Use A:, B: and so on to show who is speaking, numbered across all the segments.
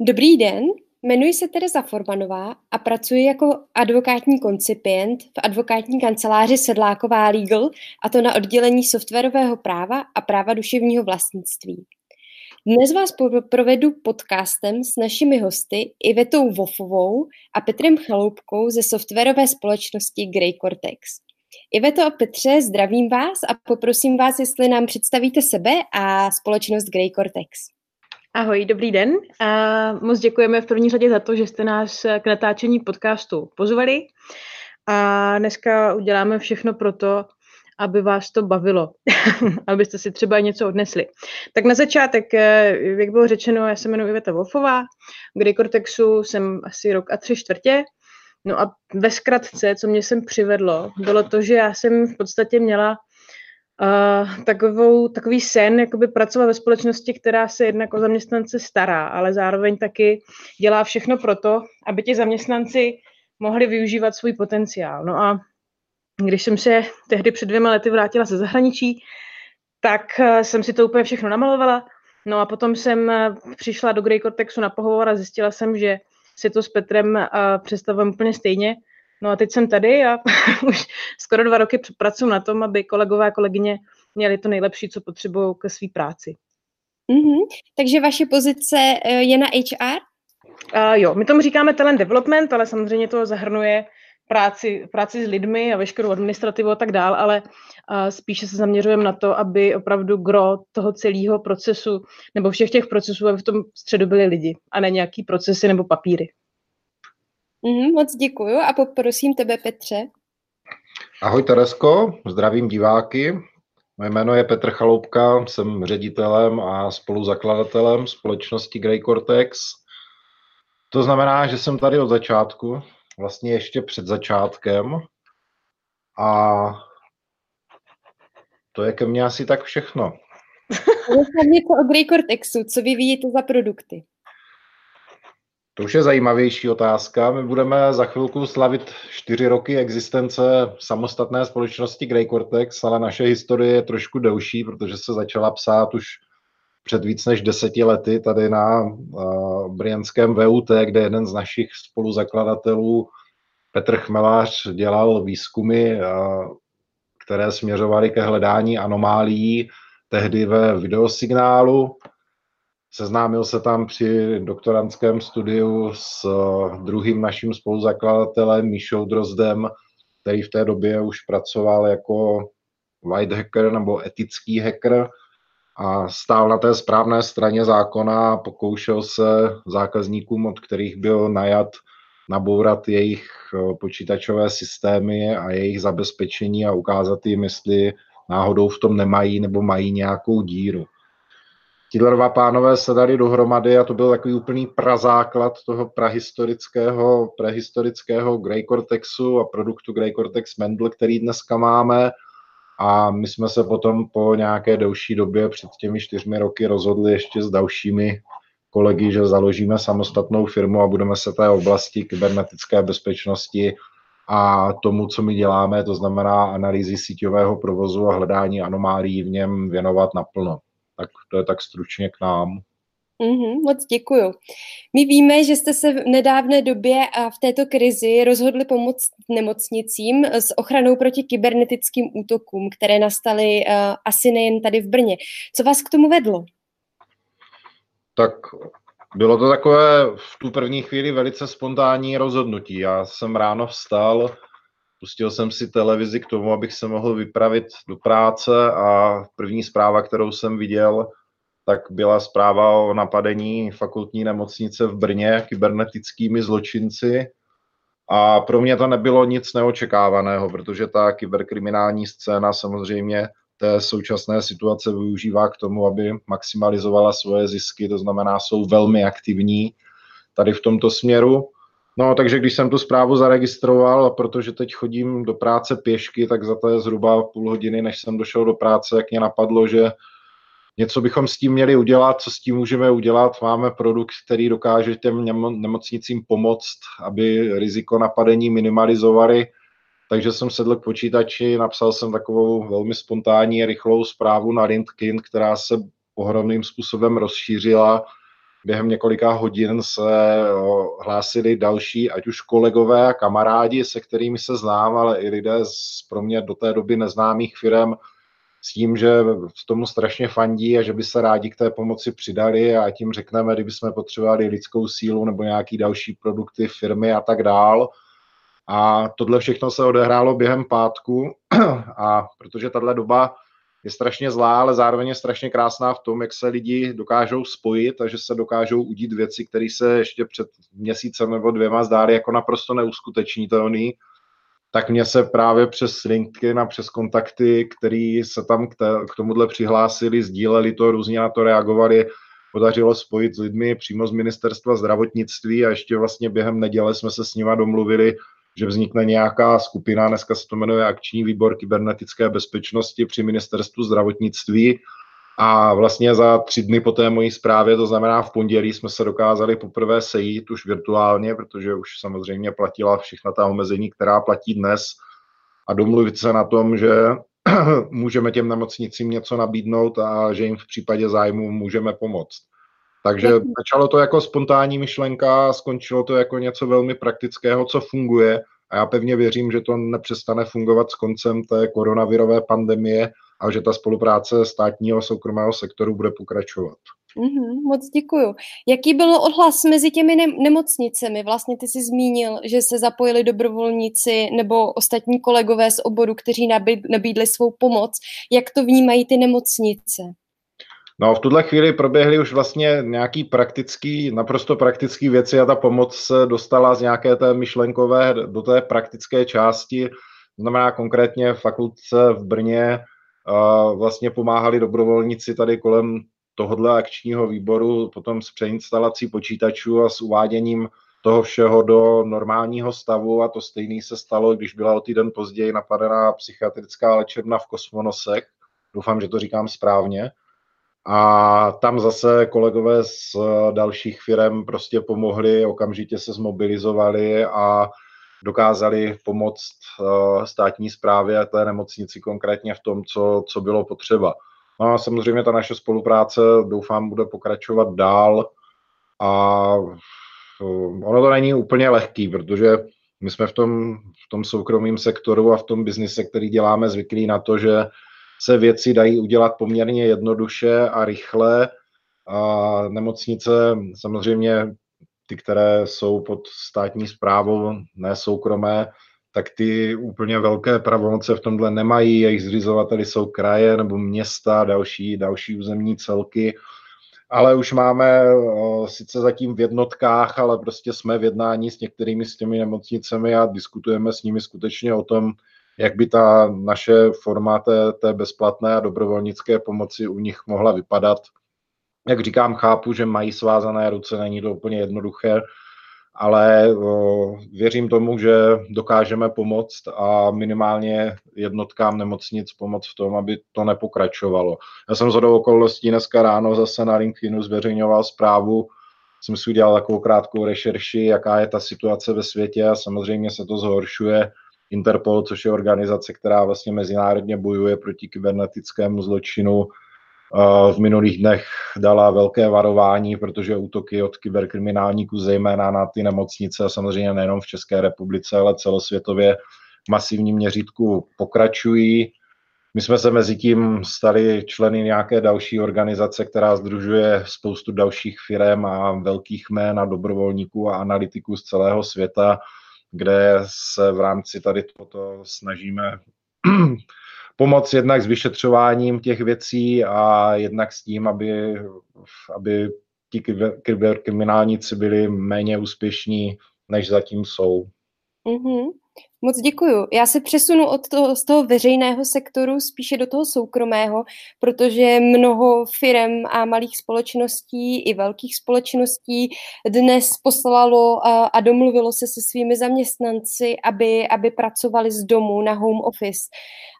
A: Dobrý den, jmenuji se Tereza Formanová a pracuji jako advokátní koncipient v advokátní kanceláři Sedláková Legal a to na oddělení softwarového práva a práva duševního vlastnictví. Dnes vás provedu podcastem s našimi hosty Ivetou Vofovou a Petrem Chaloupkou ze softwarové společnosti Grey Cortex. Iveto a Petře, zdravím vás a poprosím vás, jestli nám představíte sebe a společnost Grey Cortex.
B: Ahoj, dobrý den. A moc děkujeme v první řadě za to, že jste nás k natáčení podcastu pozvali. A dneska uděláme všechno pro to, aby vás to bavilo, abyste si třeba něco odnesli. Tak na začátek, eh, jak bylo řečeno, já se jmenuji Iveta Wolfová, v Cortexu jsem asi rok a tři čtvrtě. No a ve zkratce, co mě sem přivedlo, bylo to, že já jsem v podstatě měla uh, takovou, takový sen, jakoby pracovat ve společnosti, která se jednak o zaměstnance stará, ale zároveň taky dělá všechno pro to, aby ti zaměstnanci mohli využívat svůj potenciál. No a když jsem se tehdy před dvěma lety vrátila ze zahraničí, tak uh, jsem si to úplně všechno namalovala. No a potom jsem uh, přišla do Grey Cortexu na pohovor a zjistila jsem, že si to s Petrem uh, představujeme úplně stejně, No a teď jsem tady a už skoro dva roky pracuji na tom, aby kolegové a kolegyně měli to nejlepší, co potřebují ke své práci.
A: Mm-hmm. Takže vaše pozice eh, je na HR?
B: Uh, jo, my tomu říkáme talent development, ale samozřejmě to zahrnuje práci, práci s lidmi a veškerou administrativu a tak dál, ale uh, spíše se zaměřujeme na to, aby opravdu gro toho celého procesu nebo všech těch procesů, aby v tom středu byli lidi a ne nějaký procesy nebo papíry.
A: Mm, moc děkuju a poprosím tebe, Petře.
C: Ahoj Teresko, zdravím diváky. Moje jméno je Petr Chaloupka, jsem ředitelem a spoluzakladatelem společnosti Grey Cortex. To znamená, že jsem tady od začátku, vlastně ještě před začátkem. A to je ke mně asi tak všechno.
A: něco o Grey Cortexu, co vyvíjíte za produkty?
C: To už je zajímavější otázka. My budeme za chvilku slavit čtyři roky existence samostatné společnosti Grey Cortex, ale naše historie je trošku delší, protože se začala psát už před víc než deseti lety tady na uh, brněnském VUT, kde jeden z našich spoluzakladatelů, Petr Chmelář, dělal výzkumy, uh, které směřovaly ke hledání anomálií tehdy ve videosignálu. Seznámil se tam při doktorantském studiu s eh, druhým naším spoluzakladatelem Míšou Drozdem, který v té době už pracoval jako white hacker nebo etický hacker a stál na té správné straně zákona a pokoušel se zákazníkům, od kterých byl najat, nabourat jejich eh, počítačové systémy a jejich zabezpečení a ukázat jim, jestli náhodou v tom nemají nebo mají nějakou díru. Tihle dva pánové se dali dohromady a to byl takový úplný prazáklad toho prahistorického, prehistorického Grey Cortexu a produktu Grey Cortex Mendel, který dneska máme. A my jsme se potom po nějaké delší době před těmi čtyřmi roky rozhodli ještě s dalšími kolegy, že založíme samostatnou firmu a budeme se té oblasti kybernetické bezpečnosti a tomu, co my děláme, to znamená analýzy síťového provozu a hledání anomálií v něm věnovat naplno. Tak to je tak stručně k nám.
A: Mm-hmm, moc děkuju. My víme, že jste se v nedávné době a v této krizi rozhodli pomoct nemocnicím s ochranou proti kybernetickým útokům, které nastaly uh, asi nejen tady v Brně. Co vás k tomu vedlo?
C: Tak bylo to takové v tu první chvíli velice spontánní rozhodnutí. Já jsem ráno vstal, Pustil jsem si televizi k tomu, abych se mohl vypravit do práce a první zpráva, kterou jsem viděl, tak byla zpráva o napadení fakultní nemocnice v Brně kybernetickými zločinci. A pro mě to nebylo nic neočekávaného, protože ta kyberkriminální scéna samozřejmě té současné situace využívá k tomu, aby maximalizovala svoje zisky, to znamená, jsou velmi aktivní tady v tomto směru. No, takže když jsem tu zprávu zaregistroval, a protože teď chodím do práce pěšky, tak za to je zhruba půl hodiny, než jsem došel do práce, jak mě napadlo, že něco bychom s tím měli udělat, co s tím můžeme udělat. Máme produkt, který dokáže těm nemocnicím pomoct, aby riziko napadení minimalizovali. Takže jsem sedl k počítači, napsal jsem takovou velmi spontánní, rychlou zprávu na LinkedIn, která se ohromným způsobem rozšířila během několika hodin se hlásili další, ať už kolegové a kamarádi, se kterými se znám, ale i lidé z pro mě do té doby neznámých firm, s tím, že tomu strašně fandí a že by se rádi k té pomoci přidali a tím řekneme, kdyby jsme potřebovali lidskou sílu nebo nějaký další produkty, firmy a tak dál. A tohle všechno se odehrálo během pátku a protože tahle doba je strašně zlá, ale zároveň je strašně krásná v tom, jak se lidi dokážou spojit a že se dokážou udít věci, které se ještě před měsícem nebo dvěma zdály jako naprosto neuskutečnitelné tak mě se právě přes LinkedIn a přes kontakty, který se tam k, té, k tomuhle přihlásili, sdíleli to, různě na to reagovali, podařilo spojit s lidmi přímo z ministerstva zdravotnictví a ještě vlastně během neděle jsme se s nima domluvili, že vznikne nějaká skupina, dneska se to jmenuje Akční výbor kybernetické bezpečnosti při ministerstvu zdravotnictví, a vlastně za tři dny po té mojí zprávě, to znamená v pondělí, jsme se dokázali poprvé sejít už virtuálně, protože už samozřejmě platila všechna ta omezení, která platí dnes a domluvit se na tom, že můžeme těm nemocnicím něco nabídnout a že jim v případě zájmu můžeme pomoct. Takže začalo to jako spontánní myšlenka, skončilo to jako něco velmi praktického, co funguje a já pevně věřím, že to nepřestane fungovat s koncem té koronavirové pandemie a že ta spolupráce státního a soukromého sektoru bude pokračovat.
A: Mm-hmm, moc děkuju. Jaký byl odhlas mezi těmi ne- nemocnicemi? Vlastně ty jsi zmínil, že se zapojili dobrovolníci nebo ostatní kolegové z oboru, kteří nabídli svou pomoc. Jak to vnímají ty nemocnice?
C: No, v tuhle chvíli proběhly už vlastně nějaký praktický, naprosto praktický věci a ta pomoc se dostala z nějaké té myšlenkové do té praktické části. Znamená konkrétně fakultce v Brně vlastně pomáhali dobrovolníci tady kolem tohohle akčního výboru potom s přeinstalací počítačů a s uváděním toho všeho do normálního stavu a to stejný se stalo, když byla o týden později napadená psychiatrická léčebna v Kosmonosech. Doufám, že to říkám správně. A tam zase kolegové z dalších firm prostě pomohli, okamžitě se zmobilizovali a dokázali pomoct eh, státní správě a té nemocnici konkrétně v tom, co, co bylo potřeba. No a samozřejmě ta naše spolupráce, doufám, bude pokračovat dál a eh, ono to není úplně lehký, protože my jsme v tom, v tom soukromém sektoru a v tom biznise, který děláme, zvyklí na to, že se věci dají udělat poměrně jednoduše a rychle. A nemocnice samozřejmě ty, které jsou pod státní zprávou, ne soukromé, tak ty úplně velké pravomoce v tomhle nemají. Jejich zřizovateli jsou kraje nebo města, další, další územní celky. Ale už máme sice zatím v jednotkách, ale prostě jsme v jednání s některými s těmi nemocnicemi a diskutujeme s nimi skutečně o tom, jak by ta naše forma té, té bezplatné a dobrovolnické pomoci u nich mohla vypadat jak říkám, chápu, že mají svázané ruce, není to úplně jednoduché, ale věřím tomu, že dokážeme pomoct a minimálně jednotkám nemocnic pomoct v tom, aby to nepokračovalo. Já jsem zhodou okolností dneska ráno zase na LinkedInu zveřejňoval zprávu, jsem si udělal takovou krátkou rešerši, jaká je ta situace ve světě a samozřejmě se to zhoršuje. Interpol, což je organizace, která vlastně mezinárodně bojuje proti kybernetickému zločinu, v minulých dnech dala velké varování, protože útoky od kyberkriminálníků, zejména na ty nemocnice, a samozřejmě nejenom v České republice, ale celosvětově v masivním měřítku pokračují. My jsme se mezi tím stali členy nějaké další organizace, která združuje spoustu dalších firm a velkých jmén a dobrovolníků a analytiků z celého světa, kde se v rámci tady tohoto snažíme pomoc jednak s vyšetřováním těch věcí a jednak s tím, aby, aby ti kriminálníci byli méně úspěšní, než zatím jsou.
A: Mm-hmm. Moc děkuju. Já se přesunu od toho, z toho veřejného sektoru spíše do toho soukromého, protože mnoho firm a malých společností i velkých společností dnes poslalo a, a domluvilo se se svými zaměstnanci, aby, aby pracovali z domu na home office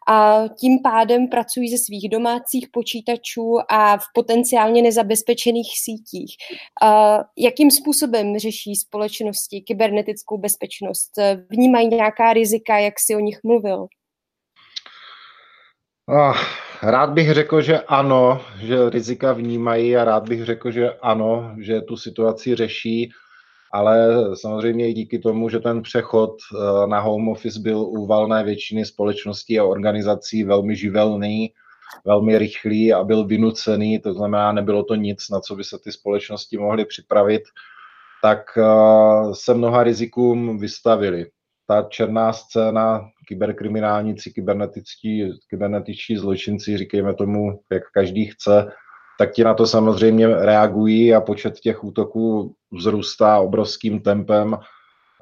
A: a tím pádem pracují ze svých domácích počítačů a v potenciálně nezabezpečených sítích. Jakým způsobem řeší společnosti kybernetickou bezpečnost? Vnímají nějaká rizika, jak si o nich mluvil?
C: Ah, rád bych řekl, že ano, že rizika vnímají a rád bych řekl, že ano, že tu situaci řeší, ale samozřejmě i díky tomu, že ten přechod eh, na home office byl u valné většiny společností a organizací velmi živelný, velmi rychlý a byl vynucený, to znamená, nebylo to nic, na co by se ty společnosti mohly připravit, tak eh, se mnoha rizikům vystavili. Ta černá scéna, kyberkriminálníci, kybernetičtí, kybernetičtí zločinci, říkejme tomu, jak každý chce, tak ti na to samozřejmě reagují a počet těch útoků vzrůstá obrovským tempem.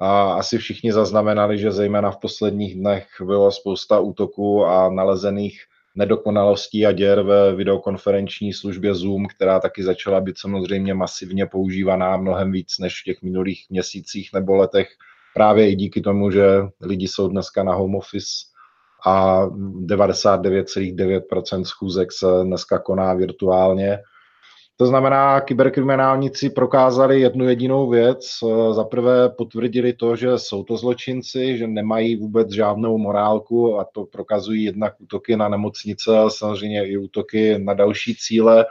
C: A asi všichni zaznamenali, že zejména v posledních dnech bylo spousta útoků a nalezených nedokonalostí a děr ve videokonferenční službě Zoom, která taky začala být samozřejmě masivně používaná mnohem víc než v těch minulých měsících nebo letech, právě i díky tomu, že lidi jsou dneska na home office a 99,9% schůzek se dneska koná virtuálně. To znamená, kyberkriminálníci prokázali jednu jedinou věc. Za prvé potvrdili to, že jsou to zločinci, že nemají vůbec žádnou morálku a to prokazují jednak útoky na nemocnice, samozřejmě i útoky na další cíle.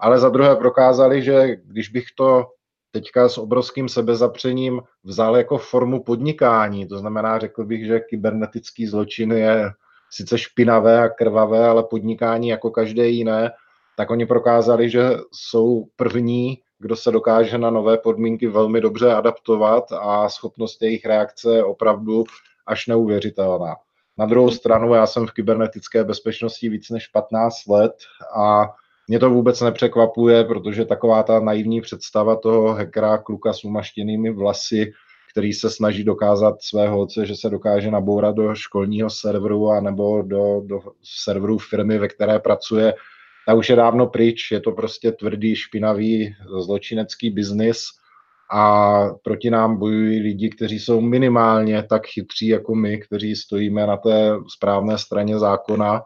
C: Ale za druhé prokázali, že když bych to teďka s obrovským sebezapřením vzal jako formu podnikání, to znamená, řekl bych, že kybernetický zločin je sice špinavé a krvavé, ale podnikání jako každé jiné, tak oni prokázali, že jsou první, kdo se dokáže na nové podmínky velmi dobře adaptovat a schopnost jejich reakce je opravdu až neuvěřitelná. Na druhou stranu, já jsem v kybernetické bezpečnosti víc než 15 let a mě to vůbec nepřekvapuje, protože taková ta naivní představa toho hackera, kluka s umaštěnými vlasy, který se snaží dokázat svého otce, že se dokáže nabourat do školního serveru a nebo do, do serveru firmy, ve které pracuje, ta už je dávno pryč, je to prostě tvrdý, špinavý zločinecký biznis a proti nám bojují lidi, kteří jsou minimálně tak chytří jako my, kteří stojíme na té správné straně zákona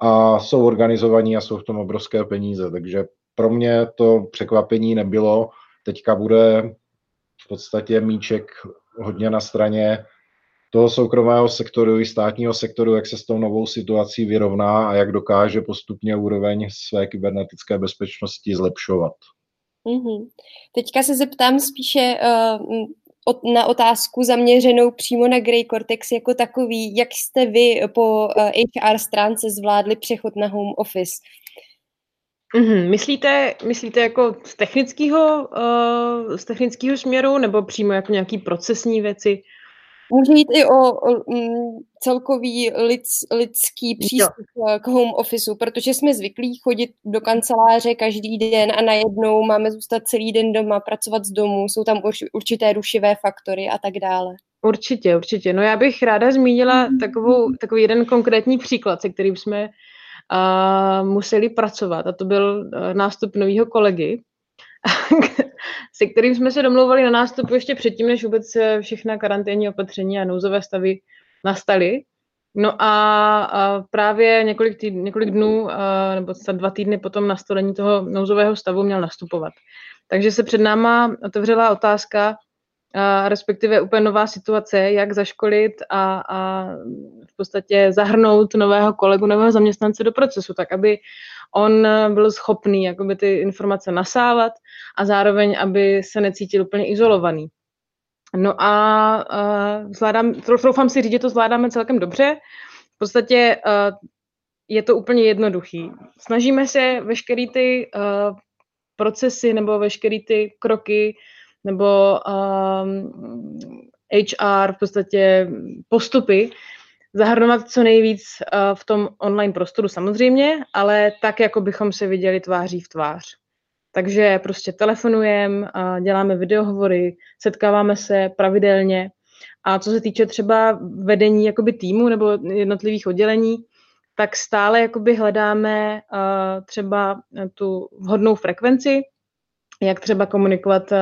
C: a jsou organizovaní a jsou v tom obrovské peníze. Takže pro mě to překvapení nebylo. Teďka bude v podstatě míček hodně na straně toho soukromého sektoru i státního sektoru, jak se s tou novou situací vyrovná a jak dokáže postupně úroveň své kybernetické bezpečnosti zlepšovat.
A: Mm-hmm. Teďka se zeptám spíše uh, na otázku zaměřenou přímo na Grey Cortex jako takový. Jak jste vy po uh, eh, HR stránce zvládli přechod na home office?
B: Mm-hmm. Myslíte, myslíte jako z technického, uh, z technického směru nebo přímo jako nějaký procesní věci?
A: Může jít i o, o mm, celkový lids, lidský přístup jo. k home officeu, protože jsme zvyklí chodit do kanceláře každý den a najednou máme zůstat celý den doma, pracovat z domu, jsou tam určité rušivé faktory a tak dále.
B: Určitě, určitě. No já bych ráda zmínila takovou, takový jeden konkrétní příklad, se kterým jsme uh, museli pracovat a to byl uh, nástup nového kolegy, se kterým jsme se domlouvali na nástupu ještě předtím, než vůbec všechna karanténní opatření a nouzové stavy nastaly. No a, a právě několik, týd, několik dnů, a, nebo dva týdny potom nastolení toho nouzového stavu měl nastupovat. Takže se před náma otevřela otázka, respektive úplně nová situace, jak zaškolit a, a v podstatě zahrnout nového kolegu, nového zaměstnance do procesu, tak aby on byl schopný jakoby ty informace nasávat a zároveň, aby se necítil úplně izolovaný. No a uh, zvládám, troufám si říct, že to zvládáme celkem dobře. V podstatě uh, je to úplně jednoduchý. Snažíme se veškerý ty uh, procesy nebo veškerý ty kroky nebo um, HR, v podstatě postupy, zahrnovat co nejvíc uh, v tom online prostoru samozřejmě, ale tak, jako bychom se viděli tváří v tvář. Takže prostě telefonujeme, děláme videohovory, setkáváme se pravidelně. A co se týče třeba vedení jakoby týmu nebo jednotlivých oddělení, tak stále jakoby hledáme uh, třeba tu vhodnou frekvenci, jak třeba komunikovat uh,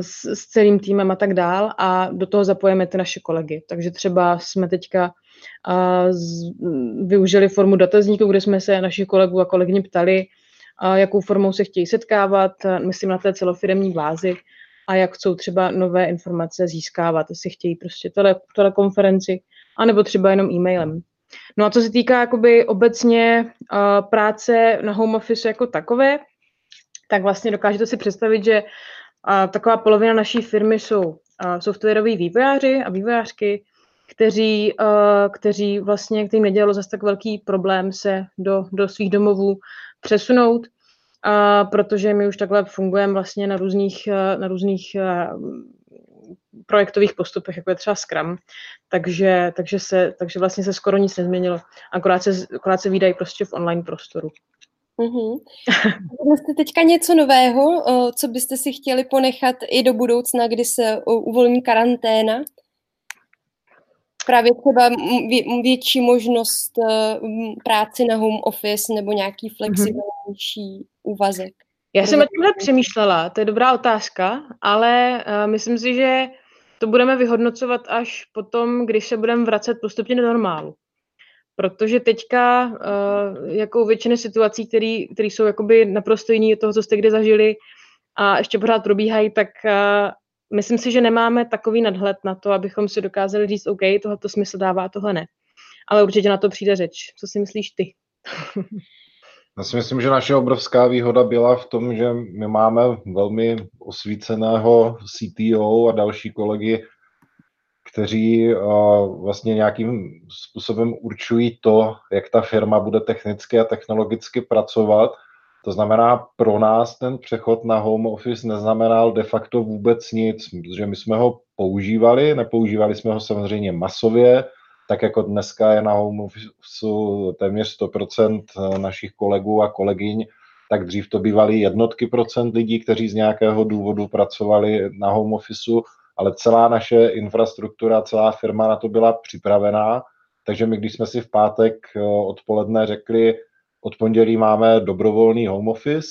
B: s, s celým týmem a tak dál a do toho zapojeme ty naše kolegy. Takže třeba jsme teďka z, využili formu dotazníku, kde jsme se našich kolegů a kolegyně ptali, jakou formou se chtějí setkávat, myslím na té celofiremní bázi a jak chcou třeba nové informace získávat, jestli chtějí prostě tele, telekonferenci, anebo třeba jenom e-mailem. No a co se týká jakoby obecně práce na home office jako takové, tak vlastně dokážete si představit, že uh, taková polovina naší firmy jsou softwaroví vývojáři a vývojářky, kteří, kteří vlastně, kterým nedělalo zase tak velký problém se do, do svých domovů přesunout, uh, protože my už takhle fungujeme vlastně na různých, na různých projektových postupech, jako je třeba Scrum, takže, takže, se, takže vlastně se skoro nic nezměnilo, akorát se, akorát se výdají prostě v online prostoru.
A: Mm-hmm. Jste teďka něco nového, co byste si chtěli ponechat i do budoucna, kdy se uvolní karanténa? Právě třeba větší možnost e, práce na home office nebo nějaký mhm. flexibilnější mm-hmm. úvazek.
B: Já jsem o tímhle přemýšlela, to je dobrá otázka, ale uh, myslím si, že to budeme vyhodnocovat až potom, když se budeme vracet postupně do normálu. Protože teďka, uh, jako většiny situací, které jsou jakoby naprosto jiné od toho, co jste kde zažili a ještě pořád probíhají, tak uh, myslím si, že nemáme takový nadhled na to, abychom si dokázali říct, OK, tohle to smysl dává, tohle ne. Ale určitě na to přijde řeč. Co si myslíš ty?
C: Já si myslím, že naše obrovská výhoda byla v tom, že my máme velmi osvíceného CTO a další kolegy, kteří vlastně nějakým způsobem určují to, jak ta firma bude technicky a technologicky pracovat. To znamená, pro nás ten přechod na home office neznamenal de facto vůbec nic, protože my jsme ho používali, nepoužívali jsme ho samozřejmě masově, tak jako dneska je na home office téměř 100% našich kolegů a kolegyň, tak dřív to bývaly jednotky procent lidí, kteří z nějakého důvodu pracovali na home officeu, ale celá naše infrastruktura, celá firma na to byla připravená, takže my, když jsme si v pátek eh, odpoledne řekli, od pondělí máme dobrovolný home office,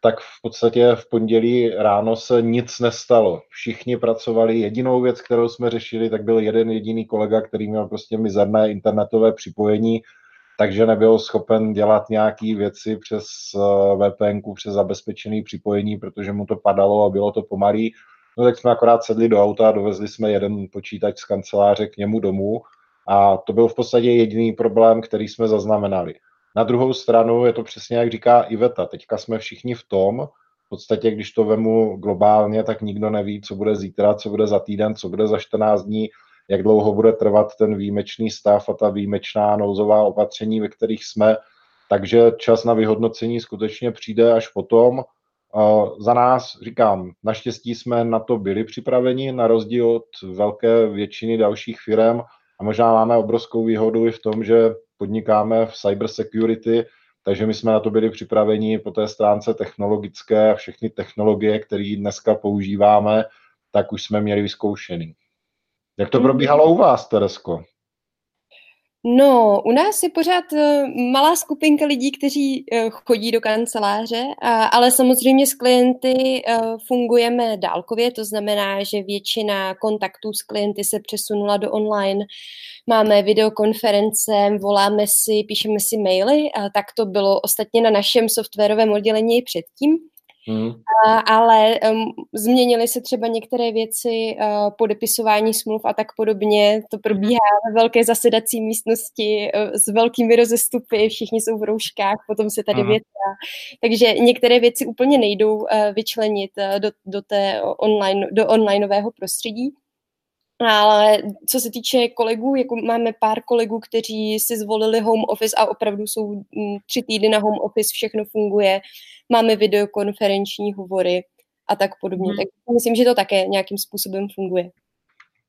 C: tak v podstatě v pondělí ráno se nic nestalo. Všichni pracovali, jedinou věc, kterou jsme řešili, tak byl jeden jediný kolega, který měl prostě mizerné internetové připojení, takže nebyl schopen dělat nějaké věci přes eh, VPN, přes zabezpečené připojení, protože mu to padalo a bylo to pomalý. No tak jsme akorát sedli do auta a dovezli jsme jeden počítač z kanceláře k němu domů a to byl v podstatě jediný problém, který jsme zaznamenali. Na druhou stranu je to přesně, jak říká Iveta, teďka jsme všichni v tom, v podstatě, když to vemu globálně, tak nikdo neví, co bude zítra, co bude za týden, co bude za 14 dní, jak dlouho bude trvat ten výjimečný stav a ta výjimečná nouzová opatření, ve kterých jsme. Takže čas na vyhodnocení skutečně přijde až potom. Za nás, říkám, naštěstí jsme na to byli připraveni, na rozdíl od velké většiny dalších firm a možná máme obrovskou výhodu i v tom, že podnikáme v cyber security, takže my jsme na to byli připraveni po té stránce technologické a všechny technologie, které dneska používáme, tak už jsme měli vyzkoušený. Jak to mhm. probíhalo u vás, Teresko?
A: No, u nás je pořád uh, malá skupinka lidí, kteří uh, chodí do kanceláře, ale samozřejmě s klienty uh, fungujeme dálkově, to znamená, že většina kontaktů s klienty se přesunula do online. Máme videokonference, voláme si, píšeme si maily, tak to bylo ostatně na našem softwarovém oddělení předtím. Hmm. A, ale um, změnily se třeba některé věci, uh, podepisování smluv a tak podobně. To probíhá ve velké zasedací místnosti uh, s velkými rozestupy, všichni jsou v rouškách, potom se tady hmm. Takže některé věci úplně nejdou uh, vyčlenit uh, do, do, té online, do onlineového prostředí. Ale co se týče kolegů, jako máme pár kolegů, kteří si zvolili home office a opravdu jsou mm, tři týdny na home office, všechno funguje, máme videokonferenční hovory a tak podobně. Hmm. Tak myslím, že to také nějakým způsobem funguje.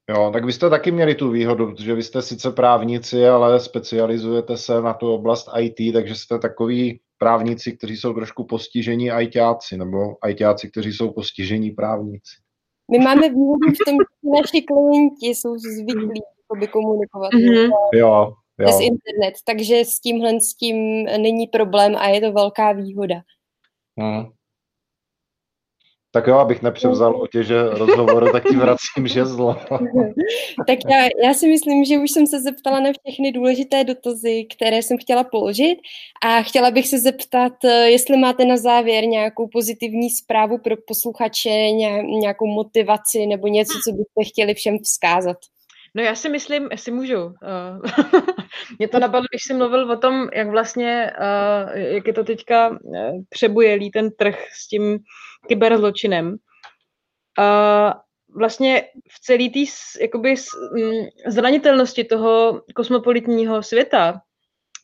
C: Jo, tak vy jste taky měli tu výhodu, protože vy jste sice právníci, ale specializujete se na tu oblast IT, takže jste takový právníci, kteří jsou trošku postižení ITáci, nebo ITáci, kteří jsou postižení právníci.
A: My máme výhodu v tom, že naši klienti jsou zvyklí komunikovat mm-hmm.
C: jo, jo.
A: přes internet, takže s tímhle s tím není problém a je to velká výhoda. Hmm.
C: Tak jo, abych nepřevzal otěže rozhovoru, tak ti vracím žezlo.
A: tak já, já si myslím, že už jsem se zeptala na všechny důležité dotazy, které jsem chtěla položit a chtěla bych se zeptat, jestli máte na závěr nějakou pozitivní zprávu pro posluchače, nějakou motivaci nebo něco, co byste chtěli všem vzkázat.
B: No já si myslím, jestli můžu. Mě to napadlo, když jsi mluvil o tom, jak vlastně, jak je to teďka přebujelý ten trh s tím kyberzločinem. Vlastně v celé té jakoby zranitelnosti toho kosmopolitního světa,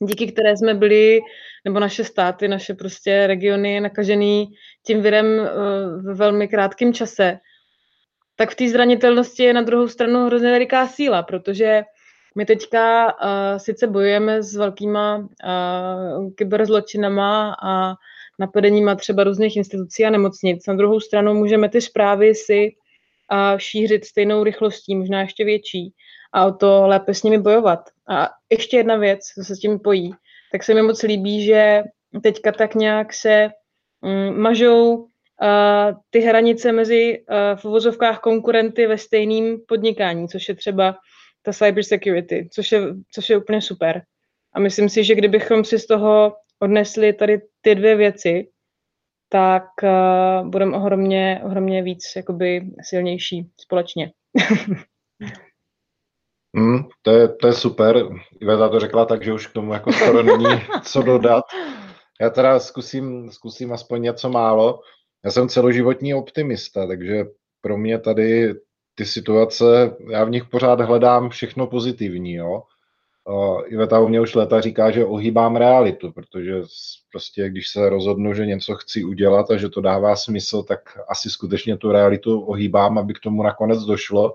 B: díky které jsme byli, nebo naše státy, naše prostě regiony nakažený tím virem ve velmi krátkém čase, tak v té zranitelnosti je na druhou stranu hrozně veliká síla, protože my teďka uh, sice bojujeme s velkýma uh, kyberzločinama a napadeníma třeba různých institucí a nemocnic. Na druhou stranu můžeme ty zprávy si uh, šířit stejnou rychlostí, možná ještě větší a o to lépe s nimi bojovat. A ještě jedna věc, co se s tím pojí, tak se mi moc líbí, že teďka tak nějak se um, mažou ty hranice mezi v uvozovkách konkurenty ve stejném podnikání, což je třeba ta cyber security, což je, což je úplně super. A myslím si, že kdybychom si z toho odnesli tady ty dvě věci, tak uh, budeme ohromně, ohromně víc jakoby silnější společně.
C: mm, to, je, to je super. Iveta to řekla tak, že už k tomu jako skoro není co dodat. Já teda zkusím, zkusím aspoň něco málo. Já jsem celoživotní optimista, takže pro mě tady ty situace, já v nich pořád hledám všechno pozitivní, jo. Iveta u mě už leta říká, že ohýbám realitu, protože prostě když se rozhodnu, že něco chci udělat a že to dává smysl, tak asi skutečně tu realitu ohýbám, aby k tomu nakonec došlo.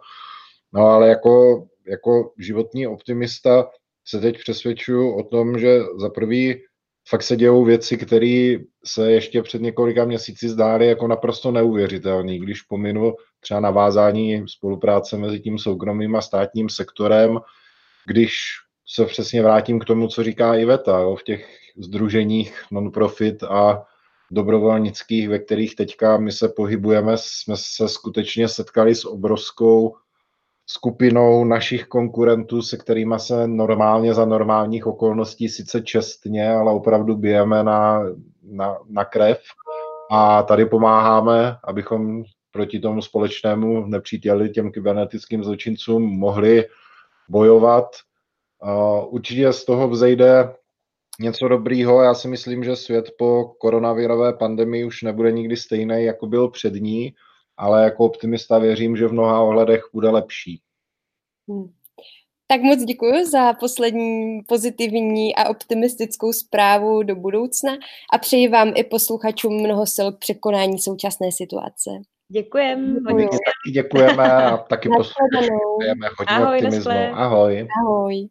C: No ale jako, jako životní optimista se teď přesvědčuju o tom, že za prvý fakt se dějou věci, které se ještě před několika měsíci zdály jako naprosto neuvěřitelné, když pominu třeba navázání spolupráce mezi tím soukromým a státním sektorem, když se přesně vrátím k tomu, co říká Iveta, jo, v těch združeních non-profit a dobrovolnických, ve kterých teďka my se pohybujeme, jsme se skutečně setkali s obrovskou skupinou našich konkurentů, se kterými se normálně za normálních okolností sice čestně, ale opravdu bijeme na, na, na krev. A tady pomáháme, abychom proti tomu společnému nepříteli, těm kybernetickým zločincům, mohli bojovat. Určitě z toho vzejde něco dobrýho. Já si myslím, že svět po koronavirové pandemii už nebude nikdy stejný, jako byl před ní ale jako optimista věřím, že v mnoha ohledech bude lepší.
A: Hmm. Tak moc děkuji za poslední pozitivní a optimistickou zprávu do budoucna a přeji vám i posluchačům mnoho sil k překonání současné situace.
B: Děkujeme.
C: Děkujeme a taky posluchačům. Děkujeme hodně Ahoj, optimismu. Ahoj.
A: Ahoj.